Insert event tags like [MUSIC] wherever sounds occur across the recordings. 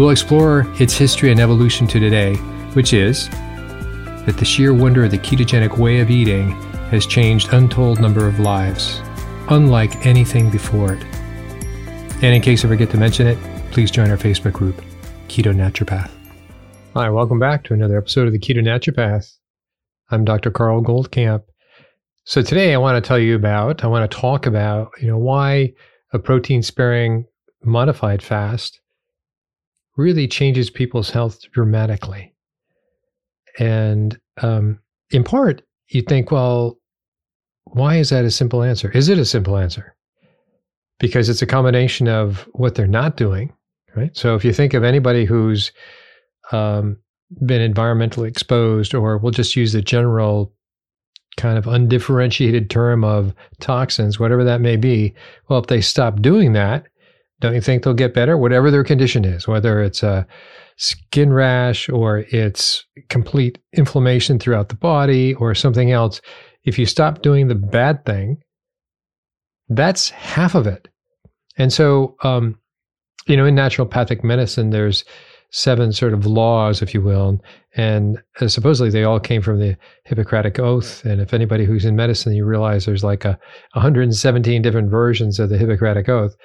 We'll explore its history and evolution to today, which is that the sheer wonder of the ketogenic way of eating has changed untold number of lives, unlike anything before it. And in case I forget to mention it, please join our Facebook group, Keto Naturopath. Hi, welcome back to another episode of the Keto Naturopath. I'm Dr. Carl Goldkamp. So today I want to tell you about, I want to talk about, you know, why a protein sparing modified fast really changes people's health dramatically. And um, in part, you think, well, why is that a simple answer? Is it a simple answer? Because it's a combination of what they're not doing, right? So if you think of anybody who's um, been environmentally exposed, or we'll just use the general kind of undifferentiated term of toxins, whatever that may be. Well, if they stop doing that, don't you think they'll get better? Whatever their condition is, whether it's a skin rash or it's complete inflammation throughout the body or something else, if you stop doing the bad thing, that's half of it. And so, um, you know, in naturopathic medicine, there's seven sort of laws, if you will, and uh, supposedly they all came from the Hippocratic Oath. And if anybody who's in medicine, you realize there's like a 117 different versions of the Hippocratic Oath.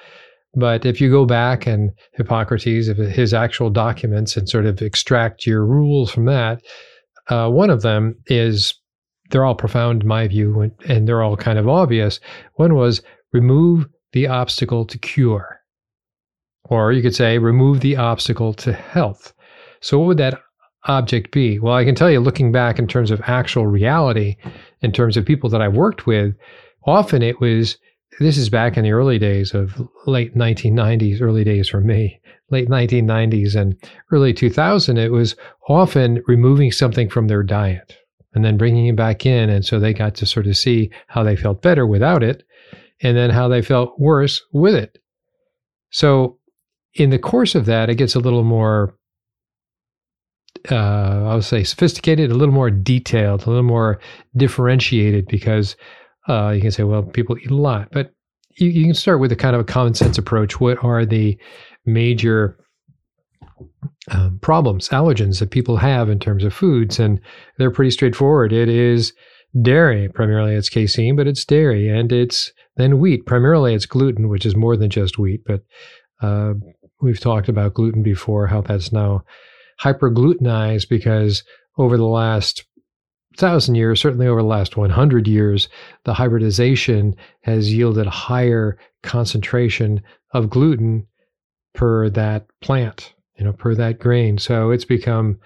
But if you go back and Hippocrates, if his actual documents, and sort of extract your rules from that, uh, one of them is they're all profound in my view, and, and they're all kind of obvious. One was remove the obstacle to cure. Or you could say, remove the obstacle to health. So, what would that object be? Well, I can tell you, looking back in terms of actual reality, in terms of people that I've worked with, often it was this is back in the early days of late 1990s, early days for me, late 1990s and early 2000. It was often removing something from their diet and then bringing it back in. And so they got to sort of see how they felt better without it and then how they felt worse with it. So in the course of that, it gets a little more, uh, I would say, sophisticated, a little more detailed, a little more differentiated because uh, you can say, well, people eat a lot. But you, you can start with a kind of a common sense approach. What are the major um, problems, allergens that people have in terms of foods? And they're pretty straightforward. It is dairy, primarily it's casein, but it's dairy. And it's then wheat, primarily it's gluten, which is more than just wheat, but uh, we've talked about gluten before, how that's now hyperglutenized because over the last thousand years, certainly over the last 100 years, the hybridization has yielded a higher concentration of gluten per that plant, you know, per that grain. So it's become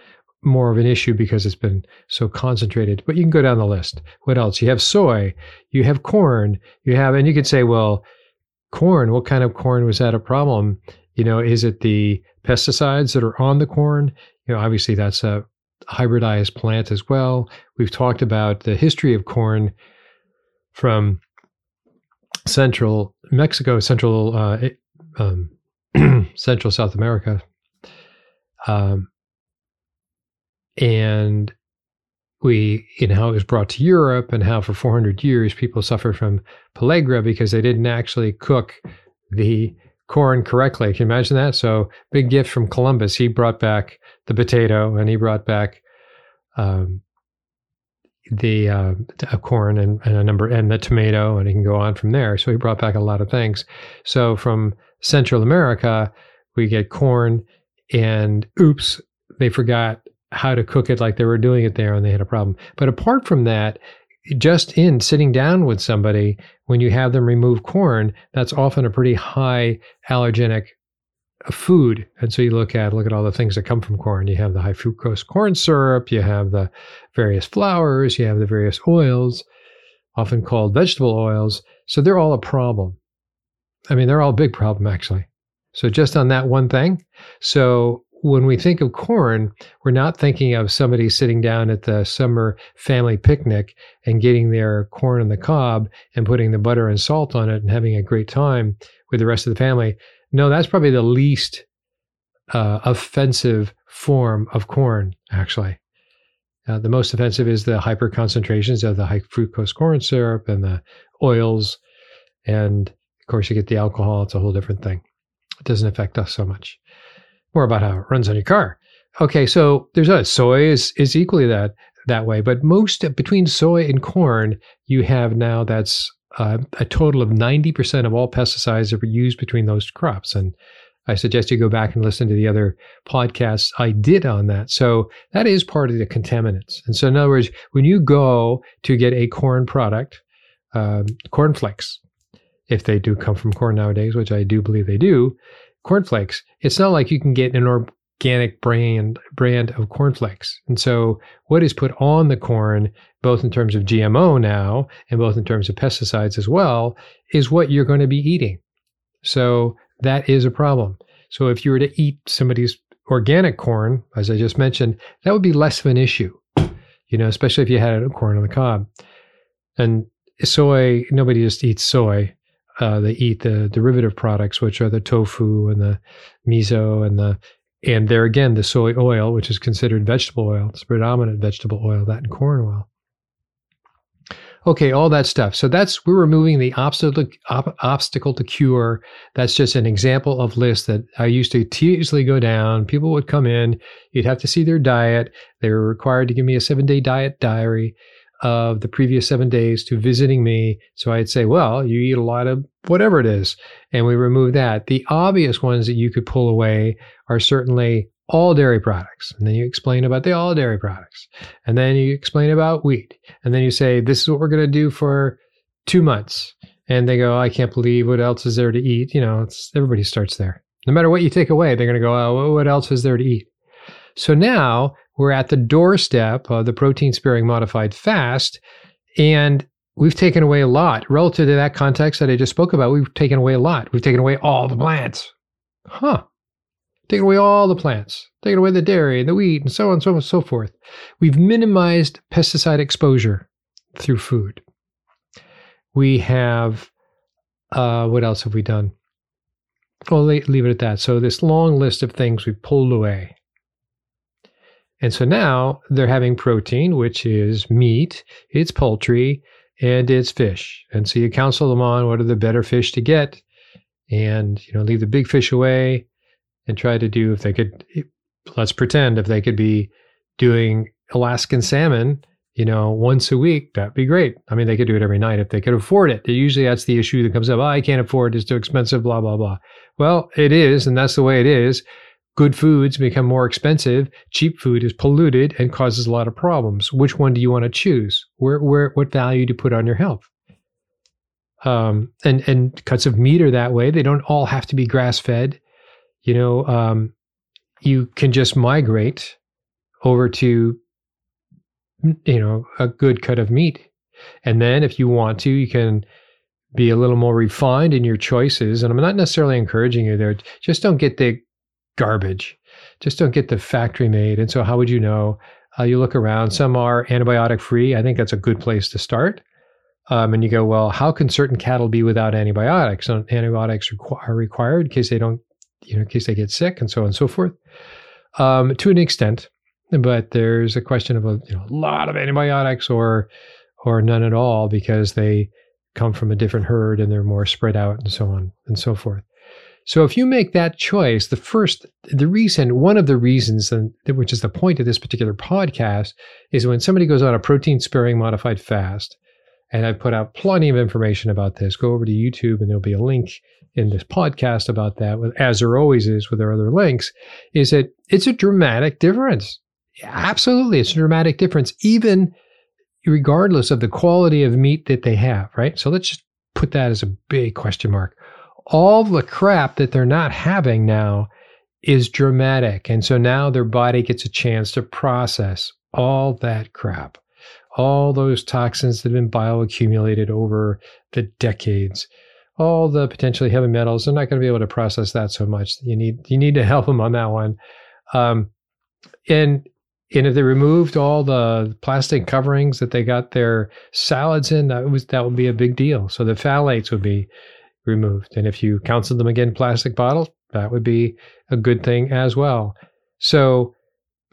more of an issue because it's been so concentrated. But you can go down the list. What else? You have soy, you have corn, you have, and you could say, well, corn, what kind of corn was that a problem? You know, is it the pesticides that are on the corn? You know, obviously that's a hybridized plant as well. We've talked about the history of corn from central Mexico, central uh, um, [CLEARS THROAT] central South America, um, and we, know, how it was brought to Europe and how for 400 years people suffered from pellagra because they didn't actually cook the corn correctly. Can you imagine that? So big gift from Columbus. He brought back the potato and he brought back um, the uh, corn and, and, a number and the tomato and he can go on from there. So he brought back a lot of things. So from Central America, we get corn and oops, they forgot how to cook it like they were doing it there and they had a problem. But apart from that, just in sitting down with somebody, when you have them remove corn, that's often a pretty high allergenic uh, food. And so you look at look at all the things that come from corn. You have the high fructose corn syrup, you have the various flours, you have the various oils, often called vegetable oils. So they're all a problem. I mean, they're all a big problem actually. So just on that one thing. So when we think of corn, we're not thinking of somebody sitting down at the summer family picnic and getting their corn on the cob and putting the butter and salt on it and having a great time with the rest of the family. No, that's probably the least uh, offensive form of corn, actually. Uh, the most offensive is the hyper concentrations of the high fructose corn syrup and the oils. And of course, you get the alcohol. It's a whole different thing. It doesn't affect us so much. More about how it runs on your car. Okay, so there's a soy is is equally that that way, but most between soy and corn, you have now that's uh, a total of 90% of all pesticides are used between those crops. And I suggest you go back and listen to the other podcasts I did on that. So that is part of the contaminants. And so, in other words, when you go to get a corn product, um, corn flakes, if they do come from corn nowadays, which I do believe they do, corn flakes, it's not like you can get an organic brand brand of cornflakes. And so what is put on the corn, both in terms of GMO now and both in terms of pesticides as well, is what you're going to be eating. So that is a problem. So if you were to eat somebody's organic corn, as I just mentioned, that would be less of an issue. You know, especially if you had corn on the cob. And soy, nobody just eats soy. Uh, they eat the derivative products, which are the tofu and the miso and the and there again, the soy oil, which is considered vegetable oil, it's predominant vegetable oil, that and corn oil. Okay, all that stuff. So that's we're removing the obstacle op, obstacle to cure. That's just an example of list that I used to tediously go down. People would come in, you'd have to see their diet. They were required to give me a seven day diet diary of the previous seven days to visiting me. So I'd say, well, you eat a lot of whatever it is. And we remove that. The obvious ones that you could pull away are certainly all dairy products. And then you explain about the all dairy products. And then you explain about wheat. And then you say, this is what we're going to do for two months. And they go, I can't believe what else is there to eat. You know, everybody starts there. No matter what you take away, they're going to go, oh, what else is there to eat? So now we're at the doorstep of the protein sparing modified fast. And we've taken away a lot relative to that context that I just spoke about. We've taken away a lot. We've taken away all the plants. Huh. Taken away all the plants, taken away the dairy and the wheat and so on and so on and so forth. We've minimized pesticide exposure through food. We have, uh, what else have we done? Well, leave it at that. So, this long list of things we've pulled away. And so now they're having protein, which is meat, it's poultry, and it's fish. And so you counsel them on what are the better fish to get and, you know, leave the big fish away and try to do if they could let's pretend if they could be doing Alaskan salmon, you know, once a week, that'd be great. I mean, they could do it every night if they could afford it. Usually that's the issue that comes up. Oh, I can't afford it. It's too expensive, blah, blah, blah. Well, it is, and that's the way it is good foods become more expensive. Cheap food is polluted and causes a lot of problems. Which one do you want to choose? Where, where, what value to put on your health? Um, and and cuts of meat are that way. They don't all have to be grass fed. You know, um, you can just migrate over to you know a good cut of meat, and then if you want to, you can be a little more refined in your choices. And I'm not necessarily encouraging you there. Just don't get the garbage. Just don't get the factory made. And so, how would you know? Uh, you look around, some are antibiotic free. I think that's a good place to start. Um, and you go, well, how can certain cattle be without antibiotics? So antibiotics requ- are required in case they don't, you know, in case they get sick and so on and so forth. Um, to an extent, but there's a question of a, you know, a lot of antibiotics or or none at all because they come from a different herd and they're more spread out and so on and so forth. So if you make that choice, the first, the reason, one of the reasons, and which is the point of this particular podcast, is when somebody goes on a protein sparing modified fast, and I've put out plenty of information about this. Go over to YouTube, and there'll be a link in this podcast about that, as there always is with our other links. Is that it's a dramatic difference? Absolutely, it's a dramatic difference. Even regardless of the quality of meat that they have, right? So let's just put that as a big question mark. All the crap that they're not having now is dramatic. And so now their body gets a chance to process all that crap, all those toxins that have been bioaccumulated over the decades, all the potentially heavy metals. They're not going to be able to process that so much. You need you need to [LAUGHS] help them on that one. Um, and and if they removed all the plastic coverings that they got their salads in, that was that would be a big deal. So the phthalates would be removed. And if you counseled them again plastic bottles, that would be a good thing as well. So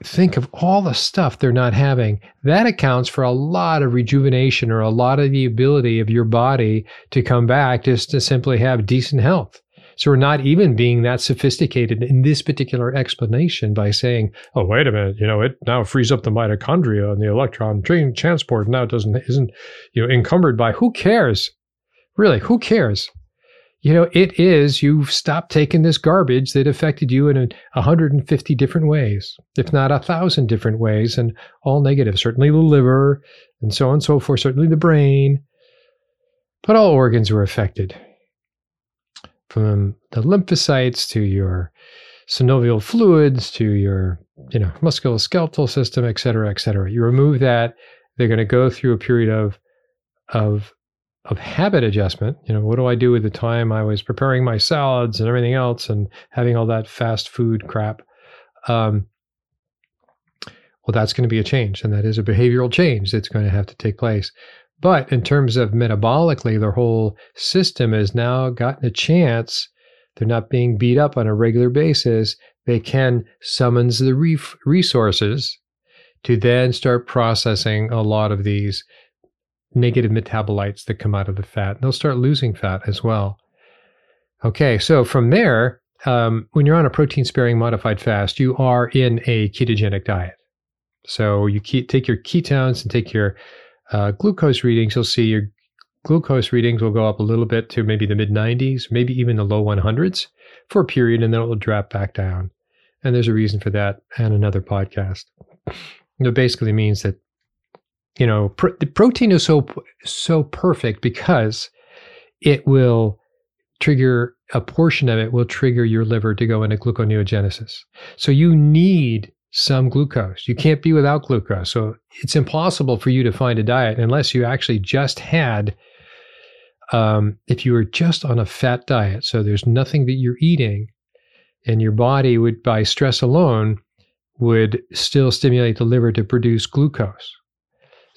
think of all the stuff they're not having. That accounts for a lot of rejuvenation or a lot of the ability of your body to come back just to simply have decent health. So we're not even being that sophisticated in this particular explanation by saying, "Oh, wait a minute, you know, it now frees up the mitochondria and the electron transport now doesn't isn't you know encumbered by who cares? Really, who cares? You know, it is you've stopped taking this garbage that affected you in a, 150 different ways, if not a thousand different ways, and all negative. Certainly the liver, and so on and so forth. Certainly the brain, but all organs were affected, from the lymphocytes to your synovial fluids to your, you know, musculoskeletal system, et cetera, et cetera. You remove that, they're going to go through a period of of of habit adjustment. You know, what do I do with the time I was preparing my salads and everything else and having all that fast food crap? Um, well, that's going to be a change, and that is a behavioral change that's going to have to take place. But in terms of metabolically, their whole system has now gotten a chance. They're not being beat up on a regular basis. They can summons the resources to then start processing a lot of these negative metabolites that come out of the fat. They'll start losing fat as well. Okay, so from there, um, when you're on a protein sparing modified fast, you are in a ketogenic diet. So you ke- take your ketones and take your uh, glucose readings. You'll see your glucose readings will go up a little bit to maybe the mid 90s, maybe even the low 100s for a period, and then it will drop back down. And there's a reason for that and another podcast. It basically means that you know, pr- the protein is so so perfect because it will trigger a portion of it will trigger your liver to go into gluconeogenesis. So you need some glucose. You can't be without glucose. So it's impossible for you to find a diet unless you actually just had um, if you were just on a fat diet. So there's nothing that you're eating, and your body would, by stress alone, would still stimulate the liver to produce glucose.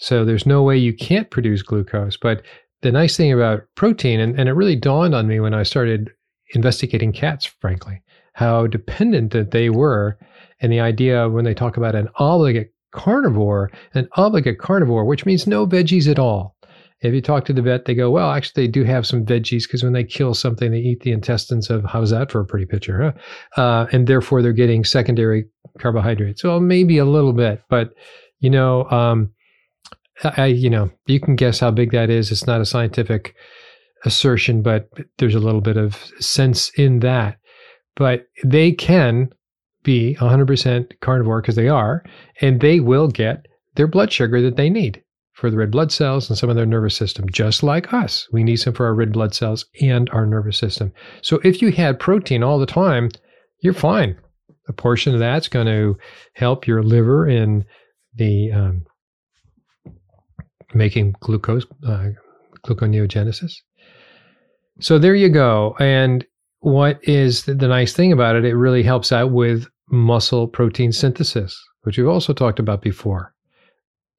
So there's no way you can't produce glucose. But the nice thing about protein, and, and it really dawned on me when I started investigating cats, frankly, how dependent that they were. And the idea when they talk about an obligate carnivore, an obligate carnivore, which means no veggies at all. If you talk to the vet, they go, well, actually, they do have some veggies because when they kill something, they eat the intestines of, how's that for a pretty picture, huh? Uh, and therefore they're getting secondary carbohydrates. Well, maybe a little bit, but, you know, um, I, you know, you can guess how big that is. It's not a scientific assertion, but there's a little bit of sense in that. But they can be 100% carnivore because they are, and they will get their blood sugar that they need for the red blood cells and some of their nervous system, just like us. We need some for our red blood cells and our nervous system. So if you had protein all the time, you're fine. A portion of that's going to help your liver in the um, making glucose, uh, gluconeogenesis. So there you go. And what is the nice thing about it? It really helps out with muscle protein synthesis, which we've also talked about before.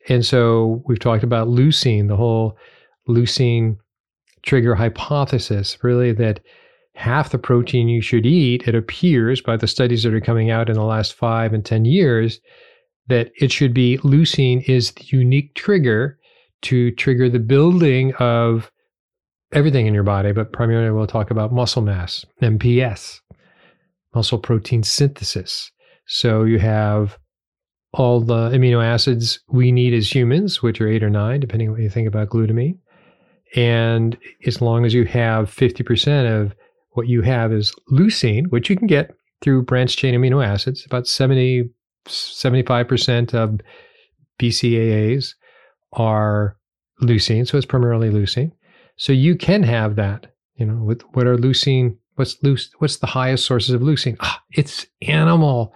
And so we've talked about leucine, the whole leucine trigger hypothesis, really that half the protein you should eat, it appears by the studies that are coming out in the last five and 10 years, that it should be leucine is the unique trigger to trigger the building of everything in your body, but primarily we'll talk about muscle mass, MPS, muscle protein synthesis. So you have all the amino acids we need as humans, which are eight or nine, depending on what you think about glutamine. And as long as you have 50% of what you have is leucine, which you can get through branched chain amino acids, about 70, 75% of BCAAs are leucine, so it's primarily leucine. So you can have that. You know, with what are leucine? What's leuc- What's the highest sources of leucine? Ah, it's animal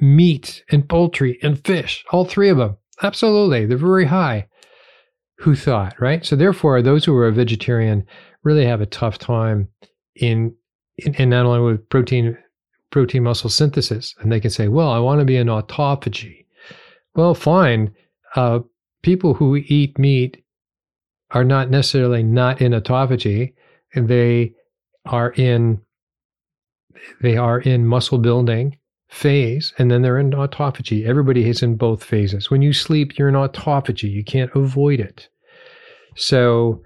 meat and poultry and fish. All three of them. Absolutely, they're very high. Who thought, right? So therefore, those who are a vegetarian really have a tough time in, in, in not only with protein protein muscle synthesis, and they can say, "Well, I want to be an autophagy." Well, fine. Uh, people who eat meat are not necessarily not in autophagy, they are in they are in muscle building phase, and then they're in autophagy. Everybody is in both phases. When you sleep, you're in autophagy. You can't avoid it. So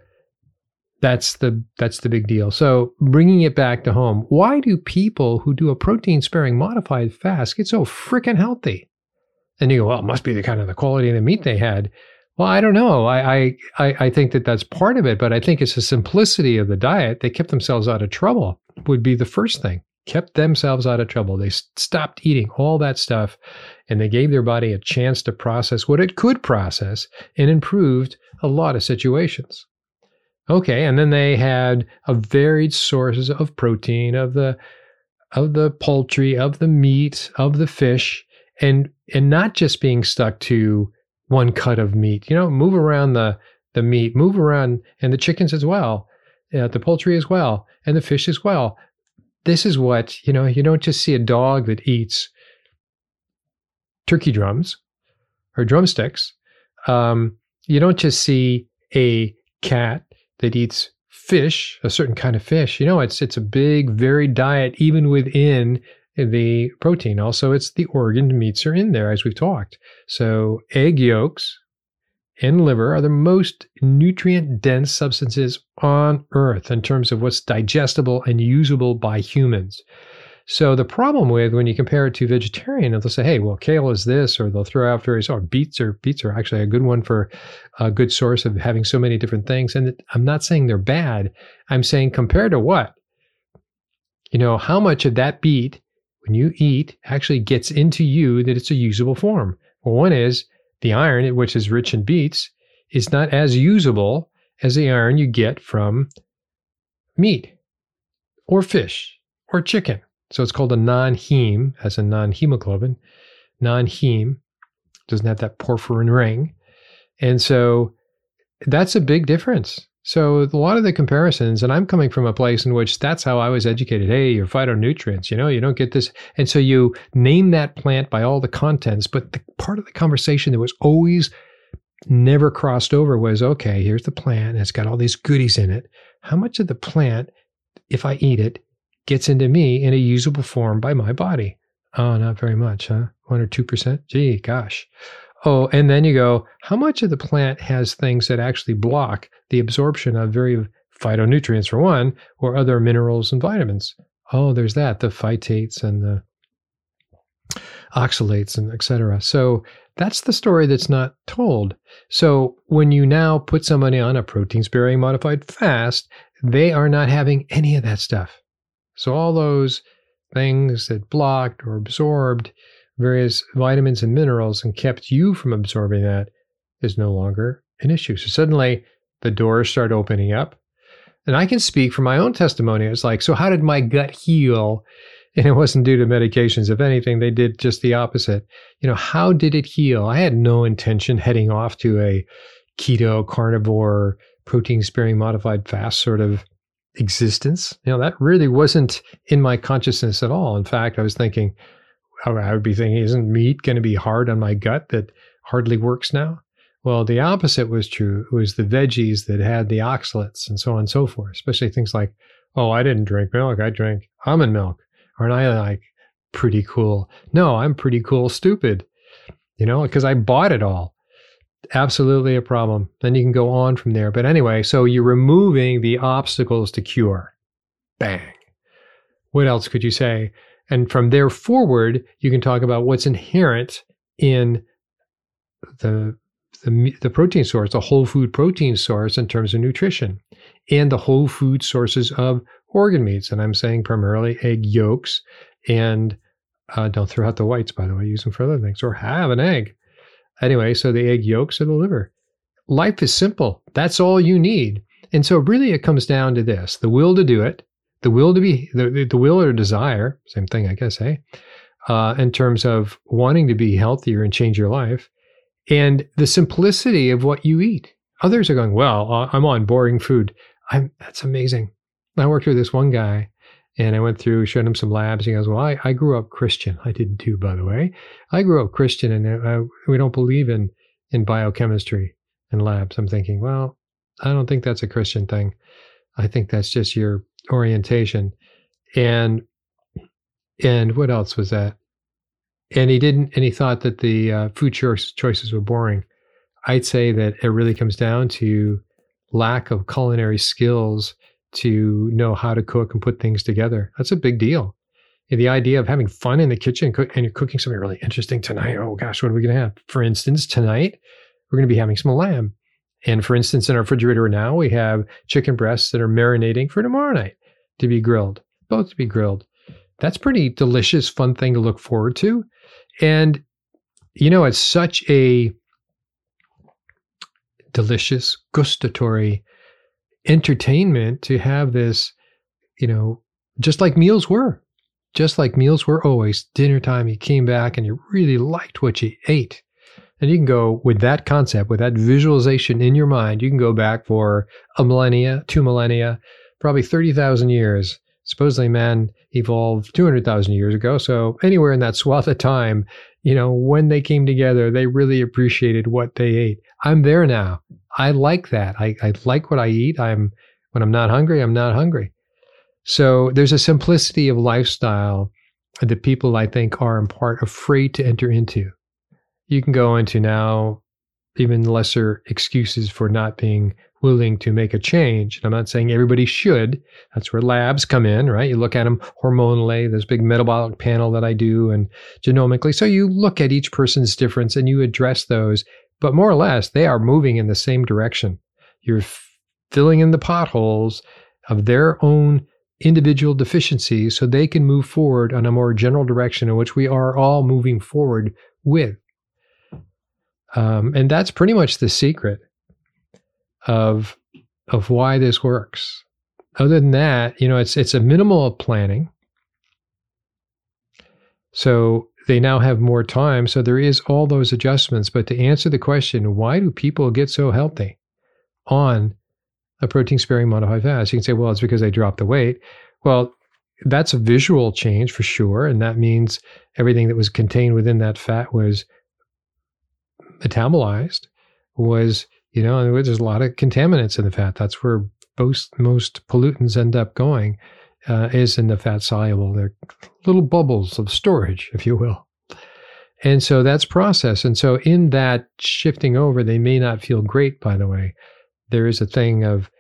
that's the that's the big deal. So bringing it back to home, why do people who do a protein sparing modified fast get so freaking healthy? And you go, well, it must be the kind of the quality of the meat they had. Well, I don't know. I, I I think that that's part of it, but I think it's the simplicity of the diet. They kept themselves out of trouble. Would be the first thing. Kept themselves out of trouble. They stopped eating all that stuff, and they gave their body a chance to process what it could process, and improved a lot of situations. Okay, and then they had a varied sources of protein of the of the poultry, of the meat, of the fish, and and not just being stuck to one cut of meat. You know, move around the the meat, move around, and the chickens as well, uh, the poultry as well, and the fish as well. This is what you know. You don't just see a dog that eats turkey drums or drumsticks. Um, you don't just see a cat that eats fish, a certain kind of fish. You know, it's it's a big, varied diet, even within the protein. Also, it's the organ meats are in there, as we've talked. So, egg yolks and liver are the most nutrient dense substances on earth in terms of what's digestible and usable by humans. So the problem with when you compare it to vegetarian, they'll say, "Hey, well, kale is this," or they'll throw out various, or beets or beets are actually a good one for a good source of having so many different things. And I'm not saying they're bad. I'm saying compared to what, you know, how much of that beet when you eat actually gets into you that it's a usable form. Well, one is the iron, which is rich in beets, is not as usable as the iron you get from meat or fish or chicken so it's called a non-heme, as a non-hemoglobin. Non-heme doesn't have that porphyrin ring. And so that's a big difference. So a lot of the comparisons, and I'm coming from a place in which that's how I was educated. Hey, your phytonutrients, you know, you don't get this. And so you name that plant by all the contents, but the part of the conversation that was always never crossed over was okay, here's the plant, it's got all these goodies in it. How much of the plant, if I eat it, gets into me in a usable form by my body. Oh, not very much, huh? One or 2%? Gee, gosh. Oh, and then you go, how much of the plant has things that actually block the absorption of very phytonutrients, for one, or other minerals and vitamins? Oh, there's that, the phytates and the oxalates and etc. So that's the story that's not told. So when you now put somebody on a protein sparing modified fast, they are not having any of that stuff. So all those things that blocked or absorbed various vitamins and minerals and kept you from absorbing that is no longer an issue. So suddenly the doors start opening up. And I can speak from my own testimony. It's like, so how did my gut heal? And it wasn't due to medications. If anything, they did just the opposite. You know, how did it heal? I had no intention heading off to a keto, carnivore, protein sparing, modified fast sort of existence. You know, that really wasn't in my consciousness at all. In fact, I was thinking, I would be thinking, isn't meat going to be hard on my gut that hardly works now? Well, the opposite was true. It was the veggies that had the oxalates and so on and so forth, especially things like, oh, I didn't drink milk. I drank almond milk. Aren't I like pretty cool? No, I'm pretty cool, stupid, you know, because I bought it all absolutely a problem. Then you can go on from there. But anyway, so you're removing the obstacles to cure. Bang. What else could you say? And from there forward, you can talk about what's inherent in the the, the protein source, the whole food protein source in terms of nutrition, and the whole food sources of organ meats. And I'm saying primarily egg yolks, and uh, don't throw out the whites, by the way. Use them for other things, or have an egg. Anyway, so the egg yolks of the liver. life is simple. That's all you need. And so really it comes down to this, the will to do it, the will to be, the, the will or desire, same thing, I guess, hey, uh, in terms of wanting to be healthier and change your life, and the simplicity of what you eat. Others are going, well, uh, I'm on boring food. I'm, that's amazing. I worked with this one guy and I went through, showed him some labs. He goes, Well, I, I grew up Christian. I did too, by the way. I grew up Christian and uh, we don't believe in, in biochemistry and labs. I'm thinking, Well, I don't think that's a Christian thing. I think that's just your orientation. And and what else was that? And he didn't, and he thought that the uh, food choice, choices were boring. I'd say that it really comes down to lack of culinary skills to know how to cook and put things together. That's a big deal. And the idea of having fun in the kitchen cook, and you're cooking something really interesting tonight. Oh gosh, what are we going to have? For instance, tonight we're going to be having some lamb. And for instance, in our refrigerator now, we have chicken breasts that are marinating for tomorrow night to be grilled, both to be grilled. That's pretty delicious, fun thing to look forward to. And, you know, it's such a delicious, gustatory entertainment to have this, you know, just like meals were, just like meals were always dinner time. You came back and you really liked what you ate. And you can go with that concept, with that visualization in your mind, you can go back for a millennia, two millennia, probably 30,000 years. Supposedly man evolved 200,000 years ago. So anywhere in that swath of time, you know, when they came together, they really appreciated what they ate. I'm there now. I like that. I, I like what I eat. I'm when I'm not hungry, I'm not hungry. So there's a simplicity of lifestyle that people I think are in part afraid to enter into. You can go into now even lesser excuses for not being willing to make a change. And I'm not saying everybody should. That's where labs come in, right? You look at them hormonally, this big metabolic panel that I do and genomically. So you look at each person's difference and you address those but more or less, they are moving in the same direction. You're filling in the potholes of their own individual deficiencies so they can move forward on a more general direction in which we are all moving forward with. Um, and that's pretty much the secret of of why this works. Other than that, you know, it's it's a minimal planning. So they now have more time. So there is all those adjustments. But to answer the question, why do people get so healthy on a protein sparing modified fast? You can say, well, it's because they dropped the weight. Well, that's a visual change for sure. And that means everything that was contained within that fat was metabolized, was, you know, there's a lot of contaminants in the fat. That's where most, most pollutants end up going uh, is in the fat soluble. They're little bubbles of storage, if you will. And so that's process. And so in that shifting over, they may not feel great, by the way. There is a thing of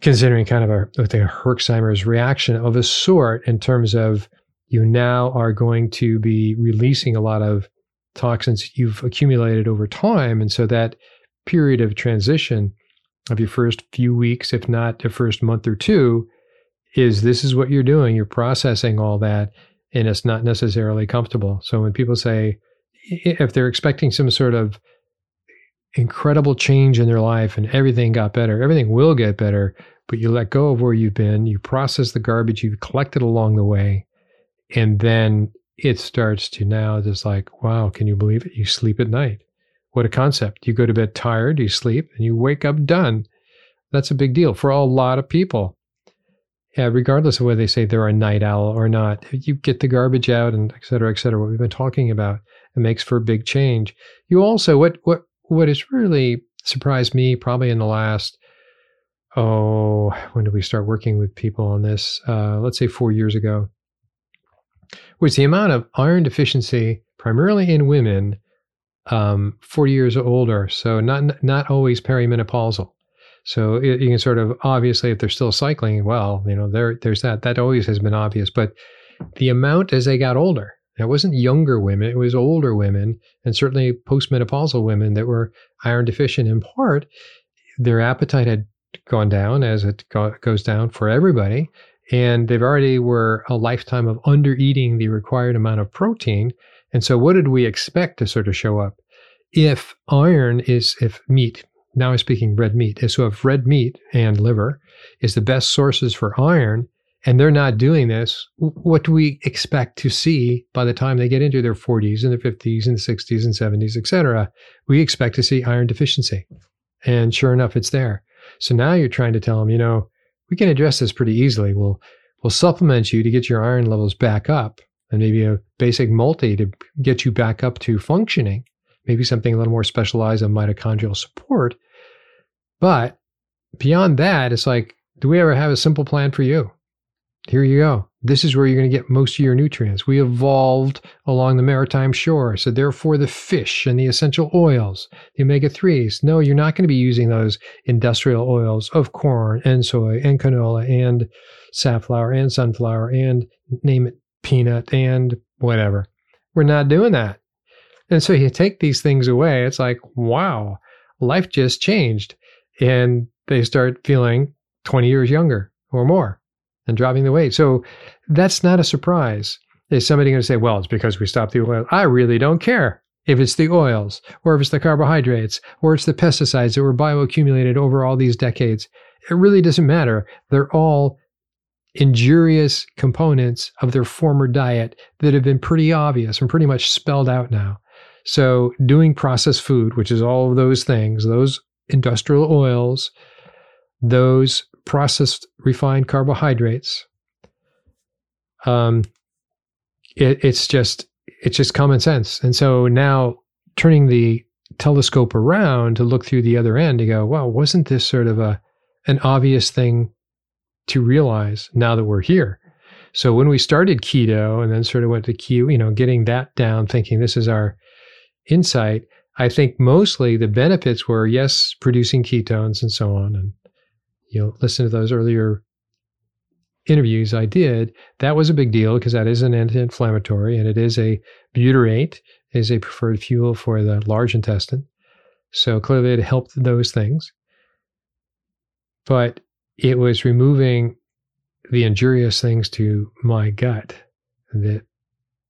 considering kind of a, I think a Herxheimer's reaction of a sort in terms of you now are going to be releasing a lot of toxins you've accumulated over time. And so that period of transition of your first few weeks, if not the first month or two, is this is what you're doing. You're processing all that, and it's not necessarily comfortable. So when people say, if they're expecting some sort of incredible change in their life and everything got better, everything will get better, but you let go of where you've been, you process the garbage you've collected along the way, and then it starts to now just like, wow, can you believe it? You sleep at night. What a concept. You go to bed tired, you sleep, and you wake up done. That's a big deal for a lot of people yeah, regardless of whether they say they're a night owl or not, you get the garbage out and et cetera, et cetera, what we've been talking about, it makes for a big change. You also, what, what, what has really surprised me probably in the last, oh, when did we start working with people on this? Uh, let's say four years ago, was the amount of iron deficiency, primarily in women, um, 40 years older. So not, not always perimenopausal. So it, you can sort of obviously, if they're still cycling, well, you know, there there's that. That always has been obvious. But the amount as they got older, it wasn't younger women; it was older women, and certainly postmenopausal women that were iron deficient. In part, their appetite had gone down as it go, goes down for everybody, and they've already were a lifetime of under eating the required amount of protein. And so, what did we expect to sort of show up? if iron is, if meat, now I'm speaking red meat, so if red meat and liver is the best sources for iron, and they're not doing this, what do we expect to see by the time they get into their 40s and their 50s and 60s and 70s, et cetera? We expect to see iron deficiency. And sure enough, it's there. So now you're trying to tell them, you know, we can address this pretty easily. We'll, we'll supplement you to get your iron levels back up and maybe a basic multi to get you back up to functioning, maybe something a little more specialized on mitochondrial support. But beyond that, it's like, do we ever have a simple plan for you? Here you go. This is where you're going to get most of your nutrients. We evolved along the maritime shore. So, therefore, the fish and the essential oils, the omega 3s, no, you're not going to be using those industrial oils of corn and soy and canola and safflower and sunflower and name it peanut and whatever. We're not doing that. And so you take these things away, it's like, wow, life just changed. And they start feeling 20 years younger or more and dropping the weight. So that's not a surprise. Is somebody going to say, well, it's because we stopped the oil? I really don't care if it's the oils or if it's the carbohydrates or it's the pesticides that were bioaccumulated over all these decades. It really doesn't matter. They're all injurious components of their former diet that have been pretty obvious and pretty much spelled out now. So, doing processed food, which is all of those things, those industrial oils, those processed refined carbohydrates, um, it, it's just it's just common sense. And so now turning the telescope around to look through the other end to go, well, wasn't this sort of a an obvious thing to realize now that we're here. So when we started keto and then sort of went to keto, you know, getting that down, thinking this is our insight, I think mostly the benefits were yes, producing ketones and so on. And you know, listen to those earlier interviews I did. That was a big deal because that is an anti-inflammatory and it is a butyrate is a preferred fuel for the large intestine. So clearly it helped those things. But it was removing the injurious things to my gut that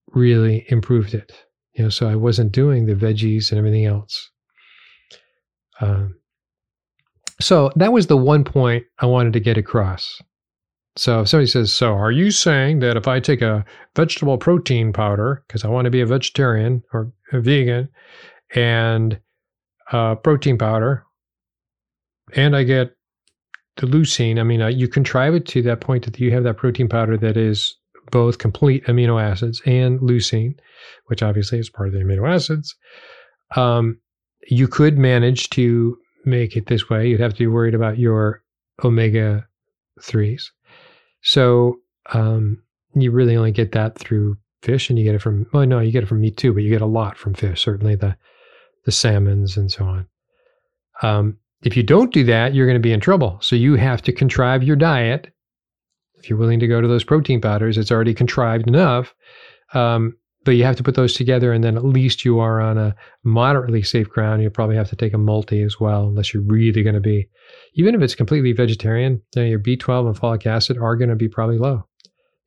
really improved it. You know, so I wasn't doing the veggies and everything else. Um, so that was the one point I wanted to get across. So if somebody says, "So are you saying that if I take a vegetable protein powder because I want to be a vegetarian or a vegan, and protein powder, and I get the leucine, I mean, uh, you contrive it to that point that you have that protein powder that is both complete amino acids and leucine, which obviously is part of the amino acids. Um, you could manage to make it this way. You'd have to be worried about your omega 3s. So um, you really only get that through fish, and you get it from, well, no, you get it from meat too, but you get a lot from fish, certainly the, the salmons and so on. Um, if you don't do that, you're going to be in trouble. So you have to contrive your diet. If you're willing to go to those protein powders, it's already contrived enough. Um, but you have to put those together, and then at least you are on a moderately safe ground. You probably have to take a multi as well, unless you're really going to be, even if it's completely vegetarian, then your B12 and folic acid are going to be probably low.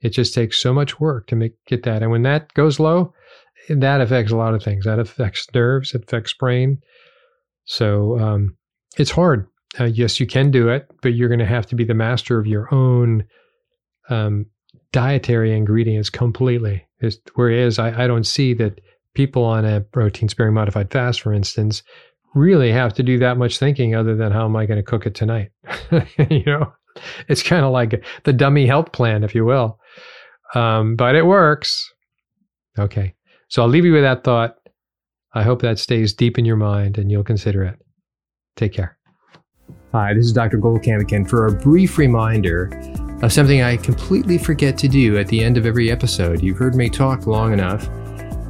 It just takes so much work to make get that, and when that goes low, that affects a lot of things. That affects nerves, it affects brain. So um, it's hard. Uh, yes, you can do it, but you're going to have to be the master of your own um, dietary ingredients completely. Whereas I, I don't see that people on a protein sparing modified fast, for instance, really have to do that much thinking other than how am I going to cook it tonight? [LAUGHS] you know, it's kind of like the dummy health plan, if you will. Um, but it works. Okay. So I'll leave you with that thought. I hope that stays deep in your mind and you'll consider it. Take care. Hi, this is Dr. Goldkamp again for a brief reminder of something I completely forget to do at the end of every episode. You've heard me talk long enough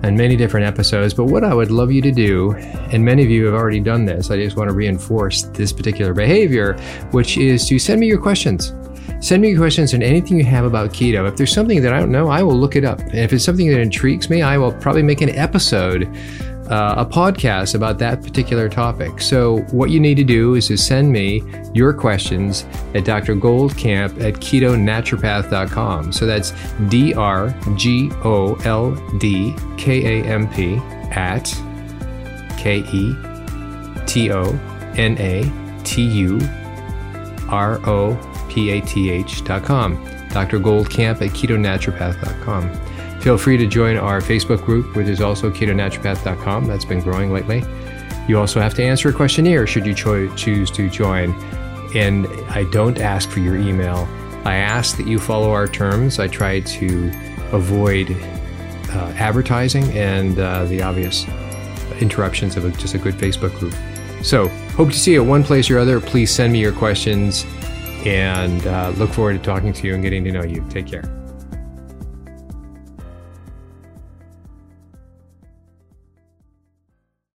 and many different episodes, but what I would love you to do, and many of you have already done this, I just want to reinforce this particular behavior, which is to send me your questions. Send me your questions and anything you have about keto. If there's something that I don't know, I will look it up. And if it's something that intrigues me, I will probably make an episode uh, a podcast about that particular topic. So, what you need to do is to send me your questions at Dr. Goldkamp at ketonaturopath.com. So that's D R G O L D K A M P at K E T O N A T U R O P A T H.com. Dr. Goldkamp at ketonaturopath.com. Feel free to join our Facebook group, which is also ketonaturopath.com. That's been growing lately. You also have to answer a questionnaire should you cho- choose to join. And I don't ask for your email. I ask that you follow our terms. I try to avoid uh, advertising and uh, the obvious interruptions of a, just a good Facebook group. So, hope to see you at one place or other. Please send me your questions and uh, look forward to talking to you and getting to know you. Take care.